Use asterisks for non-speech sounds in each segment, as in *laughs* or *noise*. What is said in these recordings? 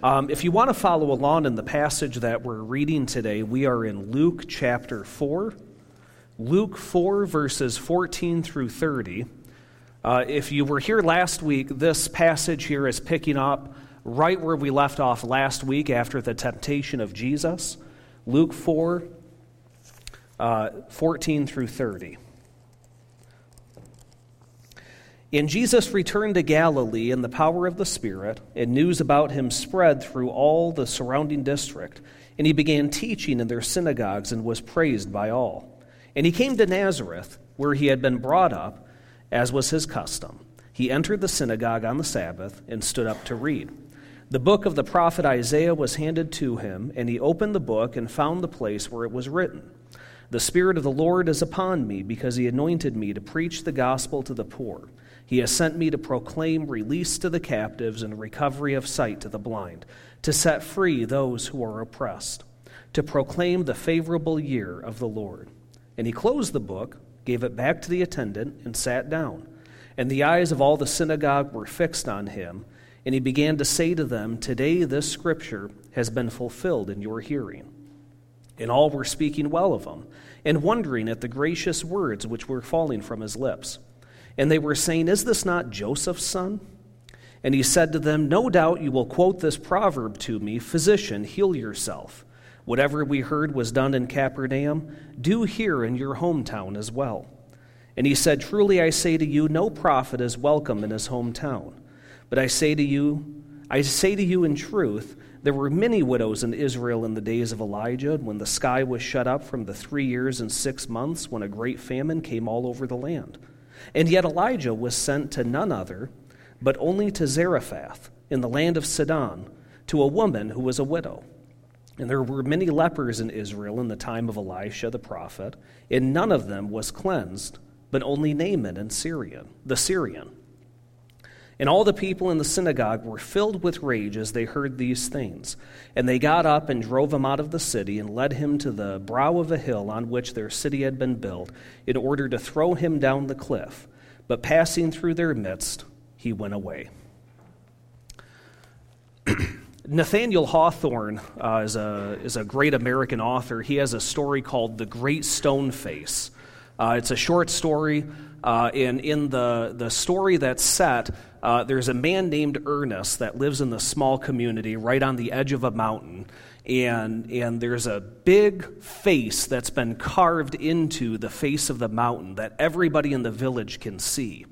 Um, if you want to follow along in the passage that we're reading today, we are in Luke chapter 4. Luke 4, verses 14 through 30. Uh, if you were here last week, this passage here is picking up right where we left off last week after the temptation of Jesus. Luke 4, uh, 14 through 30. And Jesus returned to Galilee in the power of the Spirit, and news about him spread through all the surrounding district. And he began teaching in their synagogues and was praised by all. And he came to Nazareth, where he had been brought up, as was his custom. He entered the synagogue on the Sabbath and stood up to read. The book of the prophet Isaiah was handed to him, and he opened the book and found the place where it was written The Spirit of the Lord is upon me, because he anointed me to preach the gospel to the poor. He has sent me to proclaim release to the captives and recovery of sight to the blind, to set free those who are oppressed, to proclaim the favorable year of the Lord. And he closed the book, gave it back to the attendant, and sat down. And the eyes of all the synagogue were fixed on him. And he began to say to them, Today this scripture has been fulfilled in your hearing. And all were speaking well of him, and wondering at the gracious words which were falling from his lips. And they were saying, Is this not Joseph's son? And he said to them, No doubt you will quote this proverb to me Physician, heal yourself. Whatever we heard was done in Capernaum, do here in your hometown as well. And he said, Truly I say to you, no prophet is welcome in his hometown. But I say to you, I say to you in truth, there were many widows in Israel in the days of Elijah, when the sky was shut up from the three years and six months, when a great famine came all over the land. And yet Elijah was sent to none other, but only to Zarephath in the land of Sidon, to a woman who was a widow. And there were many lepers in Israel in the time of Elisha the prophet, and none of them was cleansed, but only Naaman and Syrian, the Syrian. And all the people in the synagogue were filled with rage as they heard these things. And they got up and drove him out of the city and led him to the brow of a hill on which their city had been built, in order to throw him down the cliff. But passing through their midst, he went away. *clears throat* Nathaniel Hawthorne uh, is, a, is a great American author. He has a story called The Great Stone Face. Uh, it's a short story, uh, in the, the story that's set, uh, there's a man named Ernest that lives in the small community right on the edge of a mountain. And, and there's a big face that's been carved into the face of the mountain that everybody in the village can see.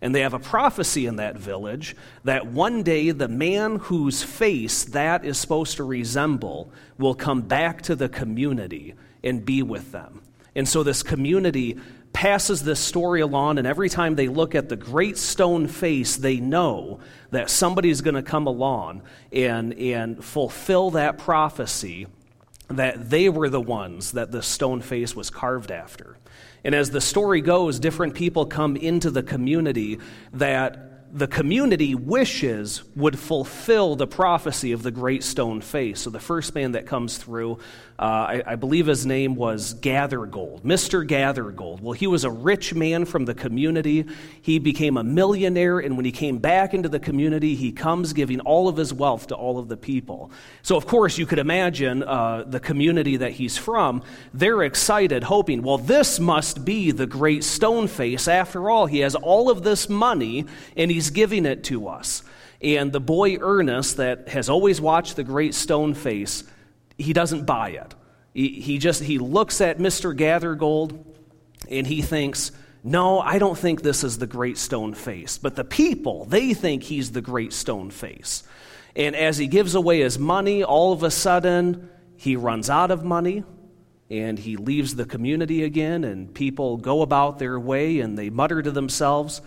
And they have a prophecy in that village that one day the man whose face that is supposed to resemble will come back to the community and be with them. And so this community passes this story along, and every time they look at the great stone face, they know that somebody's going to come along and, and fulfill that prophecy that they were the ones that the stone face was carved after. And as the story goes, different people come into the community that the community wishes would fulfill the prophecy of the great stone face. So the first man that comes through, uh, I, I, believe his name was Gathergold, Mr. Gathergold. Well, he was a rich man from the community. He became a millionaire, and when he came back into the community, he comes giving all of his wealth to all of the people. So, of course, you could imagine uh, the community that he's from. They're excited, hoping, well, this must be the great stone face. After all, he has all of this money, and He's giving it to us. And the boy Ernest, that has always watched the great stone face, he doesn't buy it. He, he just he looks at Mr. Gathergold and he thinks, no, I don't think this is the great stone face. But the people, they think he's the great stone face. And as he gives away his money, all of a sudden, he runs out of money and he leaves the community again, and people go about their way and they mutter to themselves,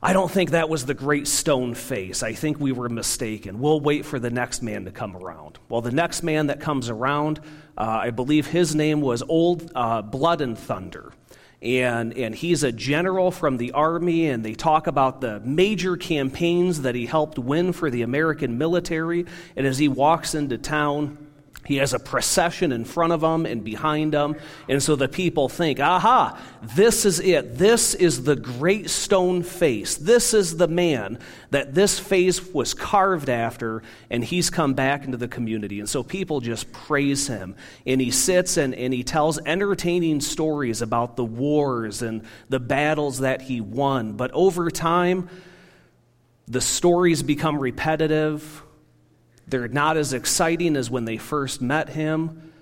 I don't think that was the great stone face. I think we were mistaken. We'll wait for the next man to come around. Well, the next man that comes around, uh, I believe his name was Old uh, Blood and Thunder. And, and he's a general from the army, and they talk about the major campaigns that he helped win for the American military. And as he walks into town, He has a procession in front of him and behind him. And so the people think, aha, this is it. This is the great stone face. This is the man that this face was carved after, and he's come back into the community. And so people just praise him. And he sits and, and he tells entertaining stories about the wars and the battles that he won. But over time, the stories become repetitive they're not as exciting as when they first met him.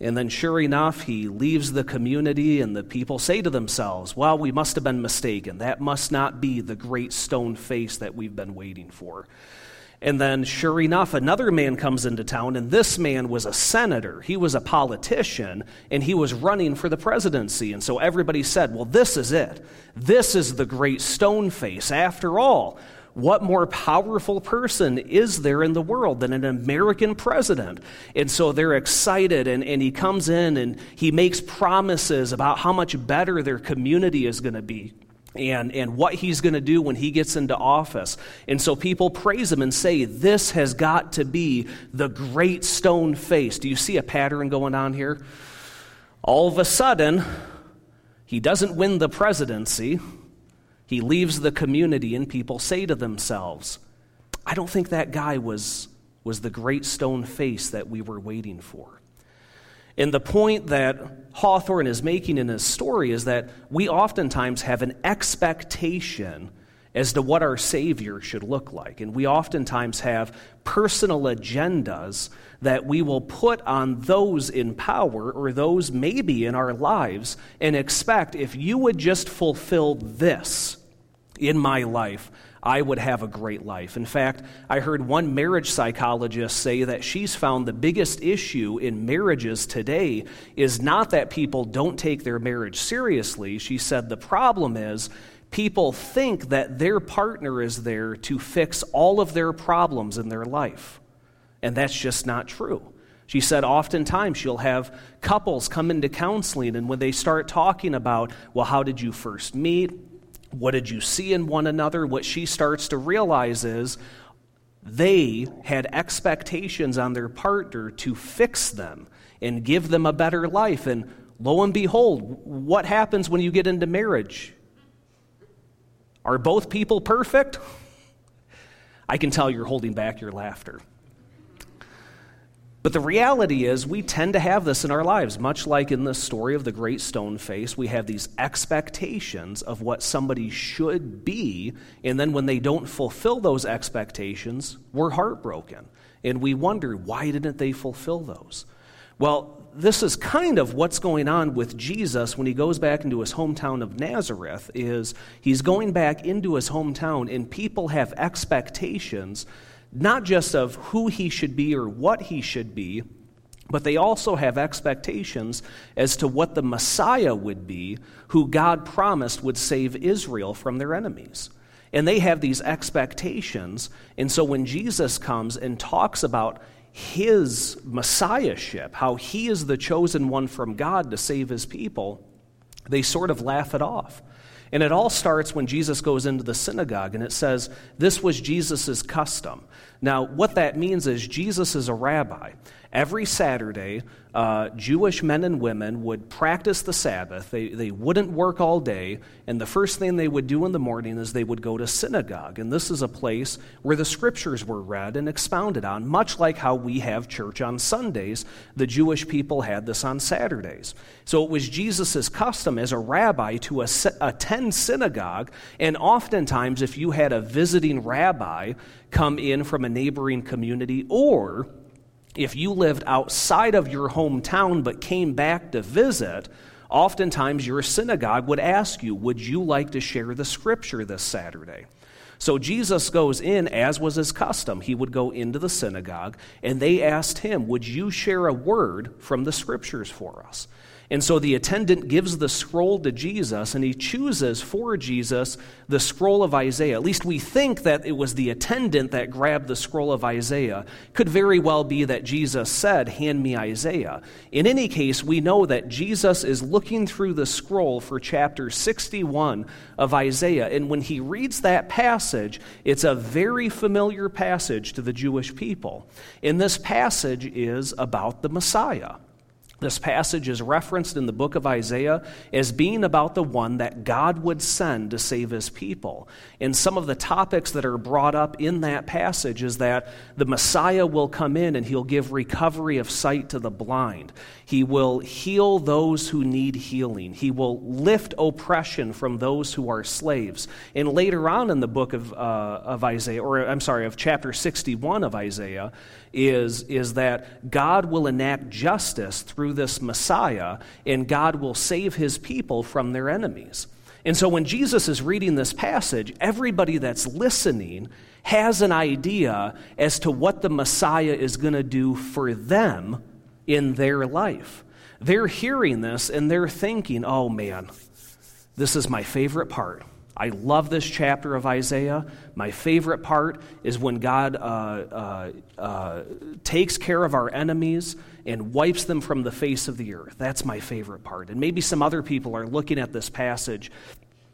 And then, sure enough, he leaves the community, and the people say to themselves, Well, we must have been mistaken. That must not be the great stone face that we've been waiting for. And then, sure enough, another man comes into town, and this man was a senator. He was a politician, and he was running for the presidency. And so everybody said, Well, this is it. This is the great stone face. After all, what more powerful person is there in the world than an American president? And so they're excited, and, and he comes in and he makes promises about how much better their community is going to be and, and what he's going to do when he gets into office. And so people praise him and say, This has got to be the great stone face. Do you see a pattern going on here? All of a sudden, he doesn't win the presidency. He leaves the community, and people say to themselves, I don't think that guy was, was the great stone face that we were waiting for. And the point that Hawthorne is making in his story is that we oftentimes have an expectation as to what our Savior should look like. And we oftentimes have personal agendas that we will put on those in power or those maybe in our lives and expect if you would just fulfill this, in my life, I would have a great life. In fact, I heard one marriage psychologist say that she's found the biggest issue in marriages today is not that people don't take their marriage seriously. She said the problem is people think that their partner is there to fix all of their problems in their life. And that's just not true. She said oftentimes she'll have couples come into counseling, and when they start talking about, well, how did you first meet? What did you see in one another? What she starts to realize is they had expectations on their partner to fix them and give them a better life. And lo and behold, what happens when you get into marriage? Are both people perfect? I can tell you're holding back your laughter. But the reality is, we tend to have this in our lives, much like in the story of the great stone face. We have these expectations of what somebody should be, and then when they don't fulfill those expectations, we're heartbroken. And we wonder, why didn't they fulfill those? Well, this is kind of what's going on with Jesus when he goes back into his hometown of Nazareth is he's going back into his hometown and people have expectations not just of who he should be or what he should be, but they also have expectations as to what the Messiah would be, who God promised would save Israel from their enemies. And they have these expectations. And so when Jesus comes and talks about his messiahship, how he is the chosen one from God to save his people, they sort of laugh it off. And it all starts when Jesus goes into the synagogue and it says, This was Jesus' custom. Now, what that means is Jesus is a rabbi. Every Saturday, uh, Jewish men and women would practice the Sabbath. They, they wouldn't work all day, and the first thing they would do in the morning is they would go to synagogue. And this is a place where the scriptures were read and expounded on, much like how we have church on Sundays. The Jewish people had this on Saturdays. So it was Jesus' custom as a rabbi to attend synagogue, and oftentimes, if you had a visiting rabbi come in from a neighboring community, or if you lived outside of your hometown but came back to visit, oftentimes your synagogue would ask you, Would you like to share the scripture this Saturday? So Jesus goes in, as was his custom. He would go into the synagogue, and they asked him, Would you share a word from the scriptures for us? And so the attendant gives the scroll to Jesus, and he chooses for Jesus the scroll of Isaiah. At least we think that it was the attendant that grabbed the scroll of Isaiah. Could very well be that Jesus said, Hand me Isaiah. In any case, we know that Jesus is looking through the scroll for chapter 61 of Isaiah. And when he reads that passage, it's a very familiar passage to the Jewish people. And this passage is about the Messiah. This passage is referenced in the book of Isaiah as being about the one that God would send to save his people. And some of the topics that are brought up in that passage is that the Messiah will come in and he'll give recovery of sight to the blind. He will heal those who need healing. He will lift oppression from those who are slaves. And later on in the book of, uh, of Isaiah, or I'm sorry, of chapter 61 of Isaiah, is, is that God will enact justice through this Messiah, and God will save his people from their enemies. And so when Jesus is reading this passage, everybody that's listening has an idea as to what the Messiah is going to do for them in their life. They're hearing this and they're thinking, oh man, this is my favorite part. I love this chapter of Isaiah. My favorite part is when God uh, uh, uh, takes care of our enemies and wipes them from the face of the earth. That's my favorite part. And maybe some other people are looking at this passage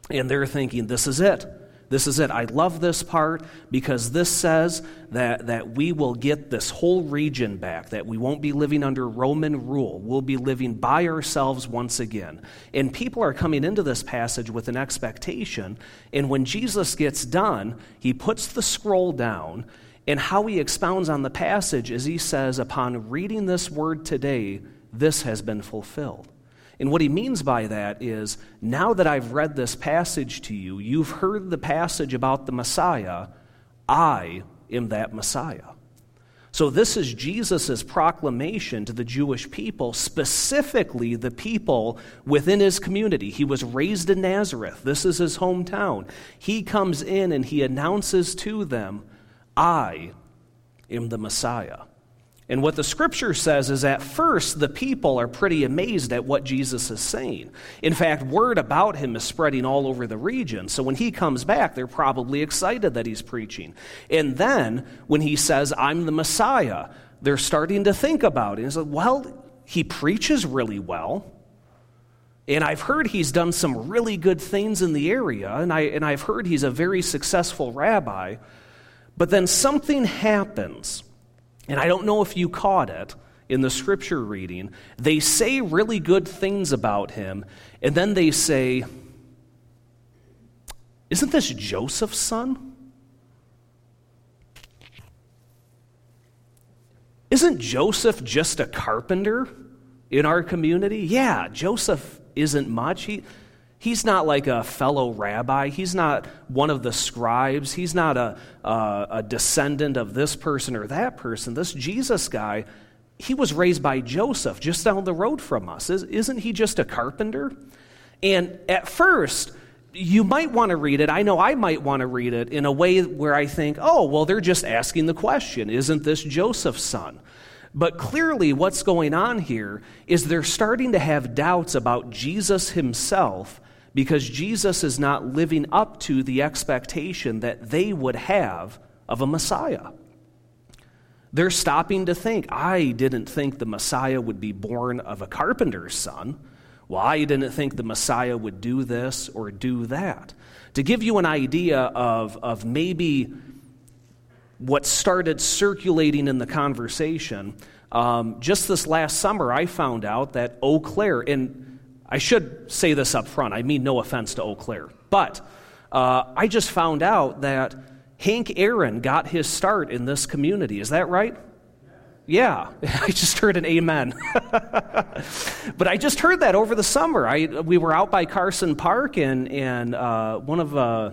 and they're thinking, this is it. This is it. I love this part because this says that, that we will get this whole region back, that we won't be living under Roman rule. We'll be living by ourselves once again. And people are coming into this passage with an expectation. And when Jesus gets done, he puts the scroll down. And how he expounds on the passage is he says, Upon reading this word today, this has been fulfilled. And what he means by that is now that I've read this passage to you, you've heard the passage about the Messiah, I am that Messiah. So, this is Jesus' proclamation to the Jewish people, specifically the people within his community. He was raised in Nazareth, this is his hometown. He comes in and he announces to them, I am the Messiah. And what the scripture says is at first the people are pretty amazed at what Jesus is saying. In fact, word about him is spreading all over the region. So when he comes back, they're probably excited that he's preaching. And then when he says, I'm the Messiah, they're starting to think about it. And like, well, he preaches really well. And I've heard he's done some really good things in the area, and, I, and I've heard he's a very successful rabbi. But then something happens and I don't know if you caught it in the scripture reading. They say really good things about him, and then they say, Isn't this Joseph's son? Isn't Joseph just a carpenter in our community? Yeah, Joseph isn't much. He, He's not like a fellow rabbi. He's not one of the scribes. He's not a, a, a, descendant of this person or that person. This Jesus guy, he was raised by Joseph just down the road from us. Isn't he just a carpenter? And at first, you might want to read it. I know I might want to read it in a way where I think, oh, well, they're just asking the question Isn't this Joseph's son? But clearly, what's going on here is they're starting to have doubts about Jesus himself because Jesus is not living up to the expectation that they would have of a Messiah. They're stopping to think, I didn't think the Messiah would be born of a carpenter's son. Well, I didn't think the Messiah would do this or do that. To give you an idea of, of maybe what started circulating in the conversation, um, just this last summer, I found out that Eau Claire, and I should say this up front. I mean no offense to Eau Claire. But uh, I just found out that Hank Aaron got his start in this community. Is that right? Yeah, *laughs* I just heard an amen. *laughs* but I just heard that over the summer. I, we were out by Carson Park, and, and uh, one of uh,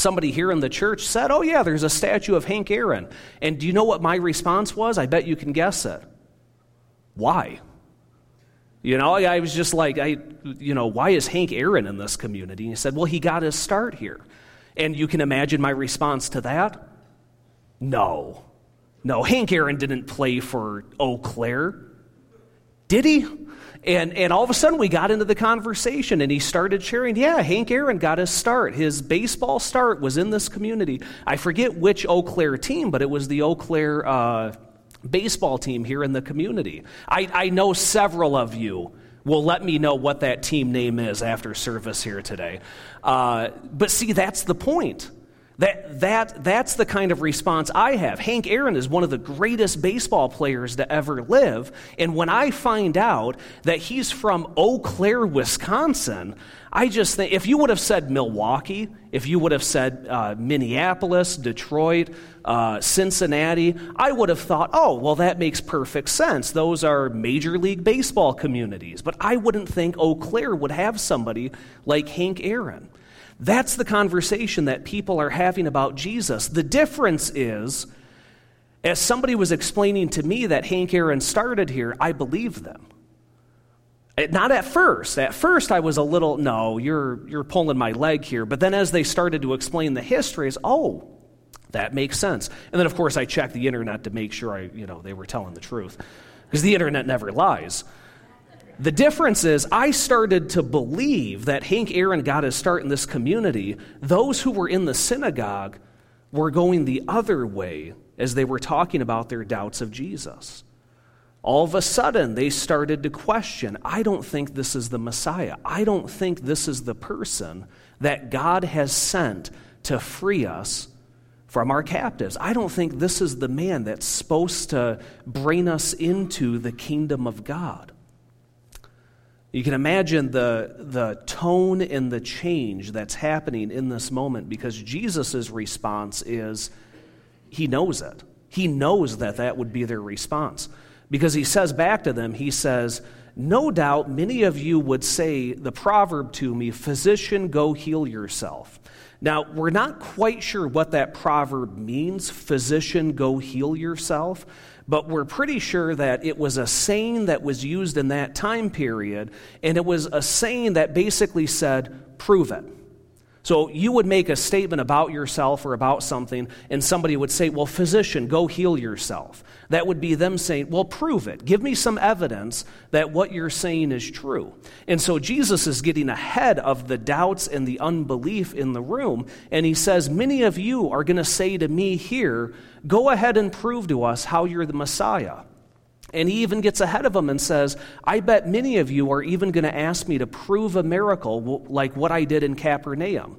somebody here in the church said, Oh, yeah, there's a statue of Hank Aaron. And do you know what my response was? I bet you can guess it. Why? You know, I was just like, I, you know, why is Hank Aaron in this community? And he said, well, he got his start here. And you can imagine my response to that? No. No, Hank Aaron didn't play for Eau Claire. Did he? And, and all of a sudden, we got into the conversation, and he started sharing. Yeah, Hank Aaron got his start. His baseball start was in this community. I forget which Eau Claire team, but it was the Eau Claire uh, baseball team here in the community. I, I know several of you will let me know what that team name is after service here today. Uh, but see, that's the point. That, that, that's the kind of response I have. Hank Aaron is one of the greatest baseball players to ever live. And when I find out that he's from Eau Claire, Wisconsin, I just think if you would have said Milwaukee, if you would have said uh, Minneapolis, Detroit, uh, Cincinnati, I would have thought, oh, well, that makes perfect sense. Those are Major League Baseball communities. But I wouldn't think Eau Claire would have somebody like Hank Aaron. That's the conversation that people are having about Jesus. The difference is, as somebody was explaining to me that Hank Aaron started here, I believed them. Eh, not at first. At first, I was a little, no, you're, you're pulling my leg here. But then as they started to explain the histories, oh, that makes sense. And then, of course, I checked the internet to make sure I, you know, they were telling the truth. Because the internet never lies. The difference is, I started to believe that Hank Aaron got his start in this community. Those who were in the synagogue were going the other way as they were talking about their doubts of Jesus. All of a sudden, they started to question I don't think this is the Messiah. I don't think this is the person that God has sent to free us from our captives. I don't think this is the man that's supposed to bring us into the kingdom of God. You can imagine the, the tone and the change that's happening in this moment because Jesus' response is he knows it. He knows that that would be their response. Because he says back to them, he says, No doubt many of you would say the proverb to me, Physician, go heal yourself. Now, we're not quite sure what that proverb means, physician, go heal yourself but we're pretty sure that it was a saying that was used in that time period, and it was a saying that basically said, prove it. So you would make a statement about yourself or about something, and somebody would say, Well, physician, go heal yourself. That would be them saying, Well, prove it. Give me some evidence that what you're saying is true. And so Jesus is getting ahead of the doubts and the unbelief in the room, and he says, Many of you are going to say to me here, Go ahead and prove to us how you're the Messiah. And he even gets ahead of them and says, I bet many of you are even going to ask me to prove a miracle like what I did in Capernaum.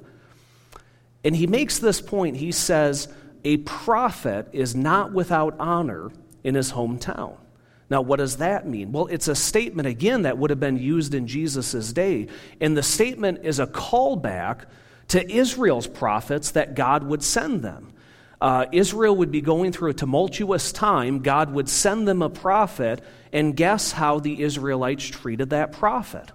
And he makes this point. He says, A prophet is not without honor in his hometown. Now, what does that mean? Well, it's a statement, again, that would have been used in Jesus' day. And the statement is a callback to Israel's prophets that God would send them uh, Israel would be going through a tumultuous time. God would send them a prophet, and guess how the Israelites treated that prophet?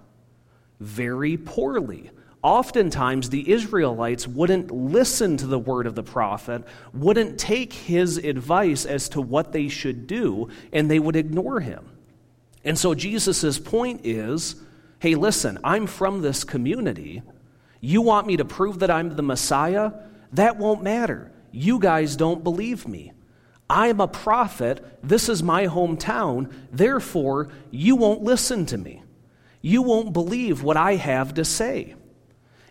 Very poorly. Oftentimes, the Israelites wouldn't listen to the word of the prophet, wouldn't take his advice as to what they should do, and they would ignore him. And so, Jesus' point is hey, listen, I'm from this community. You want me to prove that I'm the Messiah? That won't matter. You guys don't believe me. I'm a prophet. This is my hometown. Therefore, you won't listen to me. You won't believe what I have to say.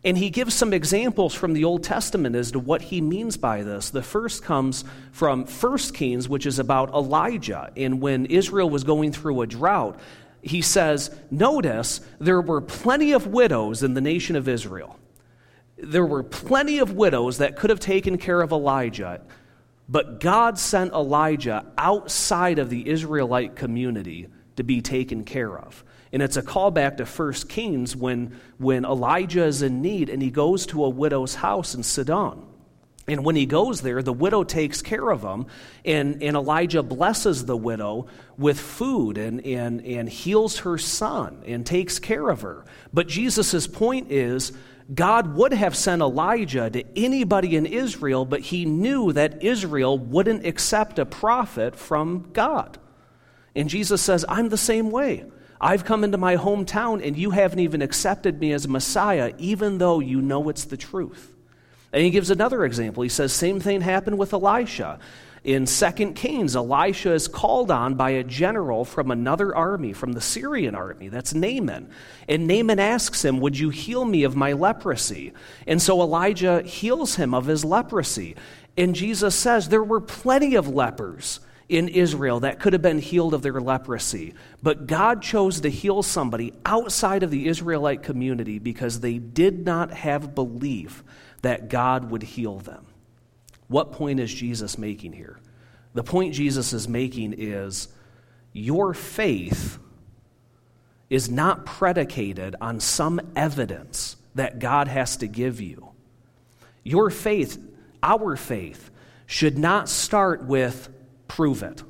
And he gives some examples from the Old Testament as to what he means by this. The first comes from 1 Kings, which is about Elijah. And when Israel was going through a drought, he says, Notice there were plenty of widows in the nation of Israel there were plenty of widows that could have taken care of Elijah, but God sent Elijah outside of the Israelite community to be taken care of. And it's a callback to 1 Kings when, when Elijah is in need and he goes to a widow's house in Sidon. And when he goes there, the widow takes care of him, and, and Elijah blesses the widow with food and, and, and heals her son and takes care of her. But Jesus' point is God would have sent Elijah to anybody in Israel, but he knew that Israel wouldn't accept a prophet from God. And Jesus says, I'm the same way. I've come into my hometown and you haven't even accepted me as Messiah, even though you know it's the truth. And he gives another example. He says, Same thing happened with Elisha. In 2 Kings, Elisha is called on by a general from another army, from the Syrian army. That's Naaman. And Naaman asks him, Would you heal me of my leprosy? And so Elijah heals him of his leprosy. And Jesus says, There were plenty of lepers in Israel that could have been healed of their leprosy. But God chose to heal somebody outside of the Israelite community because they did not have belief that God would heal them. What point is Jesus making here? The point Jesus is making is your faith is not predicated on some evidence that God has to give you. Your faith, our faith, should not start with prove it.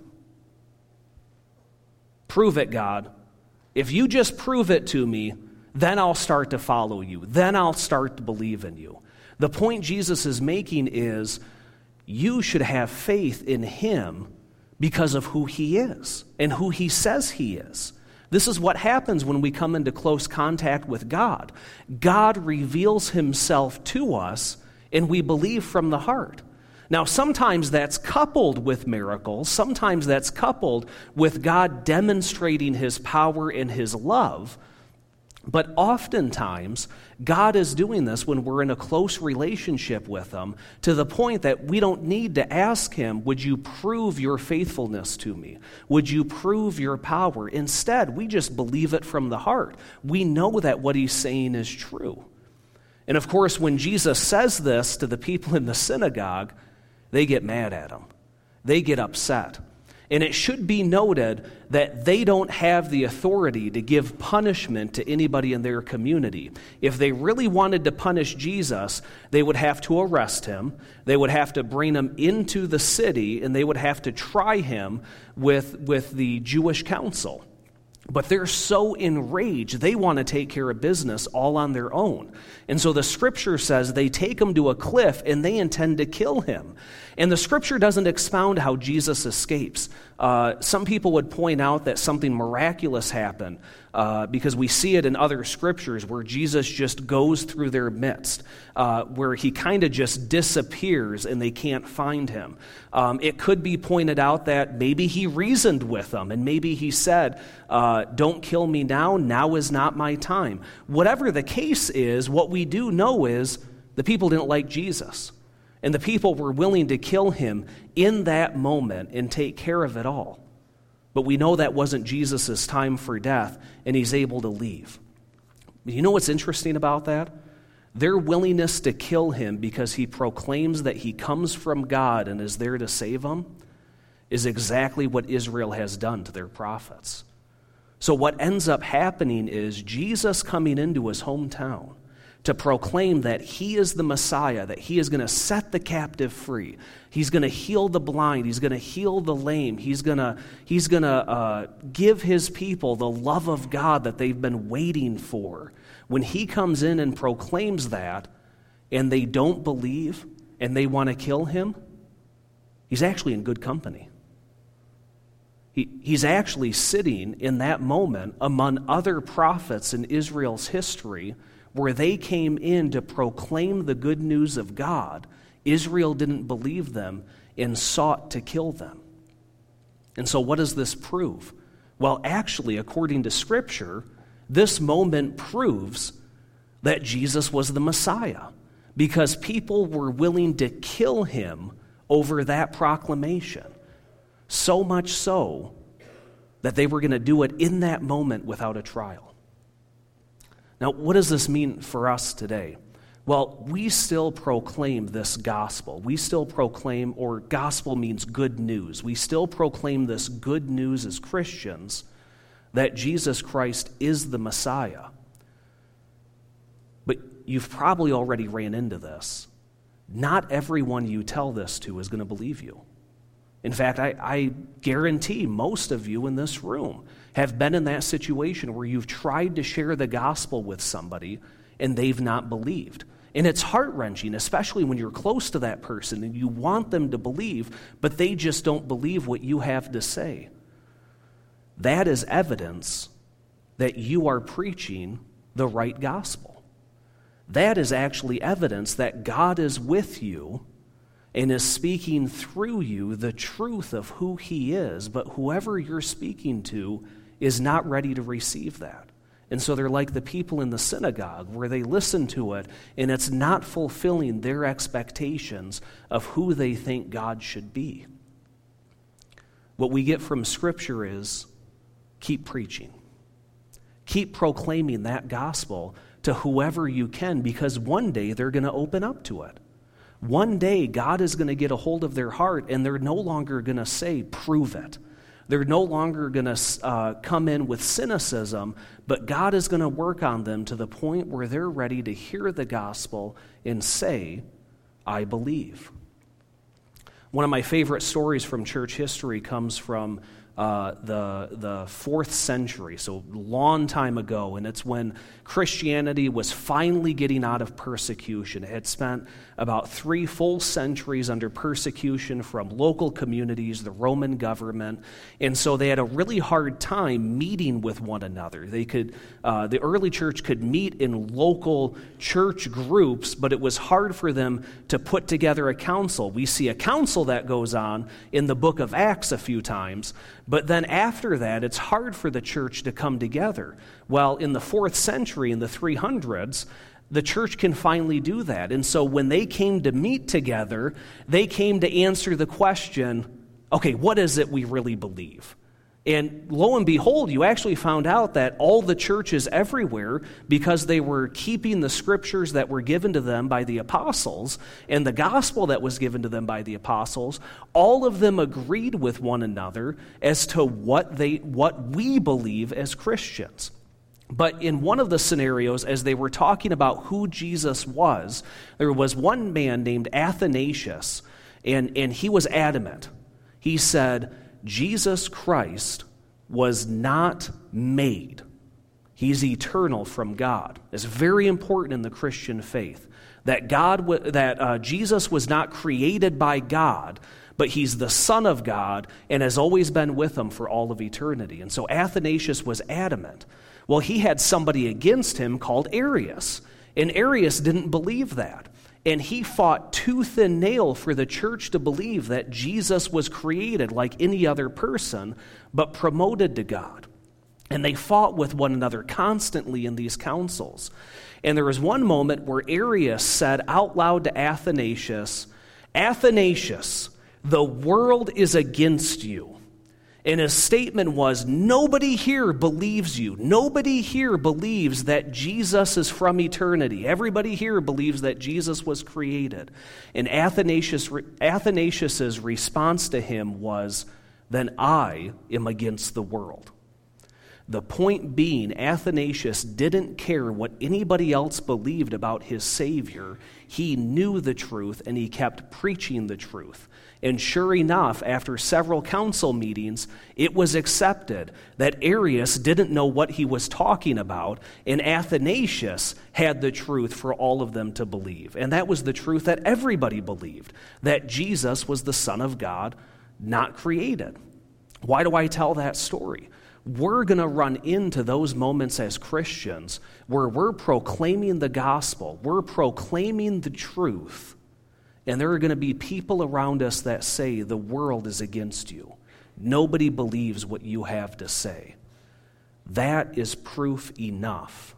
Prove it, God. If you just prove it to me, then I'll start to follow you. Then I'll start to believe in you. The point Jesus is making is you should have faith in him because of who he is and who he says he is. This is what happens when we come into close contact with God. God reveals himself to us, and we believe from the heart. Now, sometimes that's coupled with miracles, sometimes that's coupled with God demonstrating his power and his love. But oftentimes, God is doing this when we're in a close relationship with Him to the point that we don't need to ask Him, Would you prove your faithfulness to me? Would you prove your power? Instead, we just believe it from the heart. We know that what He's saying is true. And of course, when Jesus says this to the people in the synagogue, they get mad at Him, they get upset. And it should be noted that they don't have the authority to give punishment to anybody in their community. If they really wanted to punish Jesus, they would have to arrest him, they would have to bring him into the city, and they would have to try him with, with the Jewish council. But they're so enraged, they want to take care of business all on their own. And so the scripture says they take him to a cliff and they intend to kill him. And the scripture doesn't expound how Jesus escapes. Uh, some people would point out that something miraculous happened uh, because we see it in other scriptures where Jesus just goes through their midst, uh, where he kind of just disappears and they can't find him. Um, it could be pointed out that maybe he reasoned with them and maybe he said, uh, Don't kill me now, now is not my time. Whatever the case is, what we do know is the people didn't like Jesus. And the people were willing to kill him in that moment and take care of it all. But we know that wasn't Jesus' time for death, and he's able to leave. You know what's interesting about that? Their willingness to kill him because he proclaims that he comes from God and is there to save them is exactly what Israel has done to their prophets. So, what ends up happening is Jesus coming into his hometown to proclaim that he is the Messiah, that he is going to set the captive free. He's going to heal the blind. He's going to heal the lame. He's going to, he's going to uh, give his people the love of God that they've been waiting for. When he comes in and proclaims that, and they don't believe and they want to kill him, he's actually in good company. He, he's actually sitting in that moment among other prophets in Israel's history where they came in to proclaim the good news of God, Israel didn't believe them and sought to kill them. And so, what does this prove? Well, actually, according to Scripture, this moment proves that Jesus was the Messiah because people were willing to kill him over that proclamation. So much so that they were going to do it in that moment without a trial. Now, what does this mean for us today? Well, we still proclaim this gospel. We still proclaim, or gospel means good news. We still proclaim this good news as Christians that Jesus Christ is the Messiah. But you've probably already ran into this. Not everyone you tell this to is going to believe you. In fact, I, I, guarantee most of you in this room have been in that situation where you've tried to share the gospel with somebody and they've not believed. And it's heart wrenching, especially when you're close to that person and you want them to believe, but they just don't believe what you have to say. That is evidence that you are preaching the right gospel. That is actually evidence that God is with you and is speaking through you the truth of who he is, but whoever you're speaking to is not ready to receive that. And so they're like the people in the synagogue where they listen to it and it's not fulfilling their expectations of who they think God should be. What we get from Scripture is keep preaching, keep proclaiming that gospel to whoever you can because one day they're going to open up to it. One day God is going to get a hold of their heart and they're no longer going to say, prove it. They're no longer going to uh, come in with cynicism, but God is going to work on them to the point where they're ready to hear the gospel and say, I believe. One of my favorite stories from church history comes from uh, the, the fourth century, so long time ago, and it's when Christianity was finally getting out of persecution. It had spent about three full centuries under persecution from local communities, the Roman government, and so they had a really hard time meeting with one another. They could, uh, the early church could meet in local church groups, but it was hard for them to put together a council. We see a council that goes on in the book of Acts a few times, but then after that, it's hard for the church to come together. Well, in the fourth century, in the 300s, the church can finally do that. And so when they came to meet together, they came to answer the question okay, what is it we really believe? And lo and behold, you actually found out that all the churches everywhere, because they were keeping the scriptures that were given to them by the apostles and the gospel that was given to them by the apostles, all of them agreed with one another as to what, they, what we believe as Christians. But in one of the scenarios, as they were talking about who Jesus was, there was one man named Athanasius, and, and he was adamant. He said, Jesus Christ was not made. He's eternal from God. It's very important in the Christian faith that God that uh, Jesus was not created by God, but he's the son of God and has always been with him for all of eternity. And so Athanasius was adamant. Well, he had somebody against him called Arius, and Arius didn't believe that. And he fought tooth and nail for the church to believe that Jesus was created like any other person, but promoted to God. And they fought with one another constantly in these councils. And there was one moment where Arius said out loud to Athanasius, Athanasius, the world is against you. And his statement was Nobody here believes you. Nobody here believes that Jesus is from eternity. Everybody here believes that Jesus was created. And Athanasius, Athanasius' response to him was, Then I am against the world. The point being, Athanasius didn't care what anybody else believed about his Savior. He knew the truth and he kept preaching the truth. And sure enough, after several council meetings, it was accepted that Arius didn't know what he was talking about, and Athanasius had the truth for all of them to believe. And that was the truth that everybody believed that Jesus was the Son of God, not created. Why do I tell that story? We're going to run into those moments as Christians where we're proclaiming the gospel, we're proclaiming the truth and there are going to be people around us that say the world is against you. Nobody believes what you have to say. That is proof enough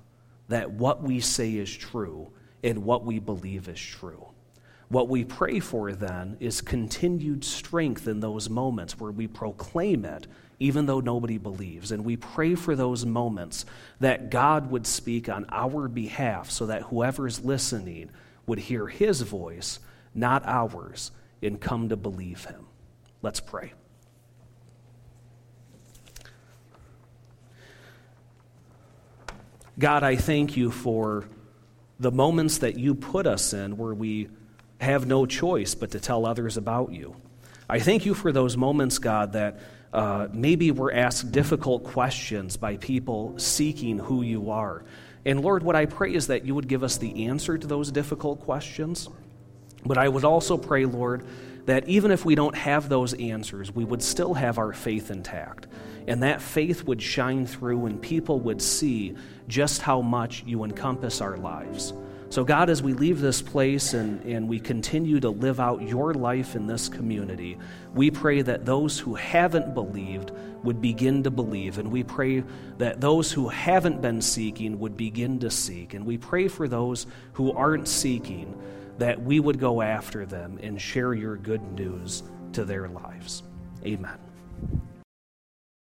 that what we say is true and what we believe is true. What we pray for then is continued strength in those moments where we proclaim it, even though nobody believes. And we pray for those moments that God would speak on our behalf so that whoever's listening would hear his voice not ours, and come to believe him. Let's pray. God, I thank you for the moments that you put us in where we have no choice but to tell others about you. I thank you for those moments, God, that uh, maybe we're asked difficult questions by people seeking who you are. And Lord, what I pray is that you would give us the answer to those difficult questions. But I would also pray, Lord, that even if we don't have those answers, we would still have our faith intact. And that faith would shine through, and people would see just how much you encompass our lives. So, God, as we leave this place and, and we continue to live out your life in this community, we pray that those who haven't believed would begin to believe. And we pray that those who haven't been seeking would begin to seek. And we pray for those who aren't seeking that we would go after them and share your good news to their lives. Amen.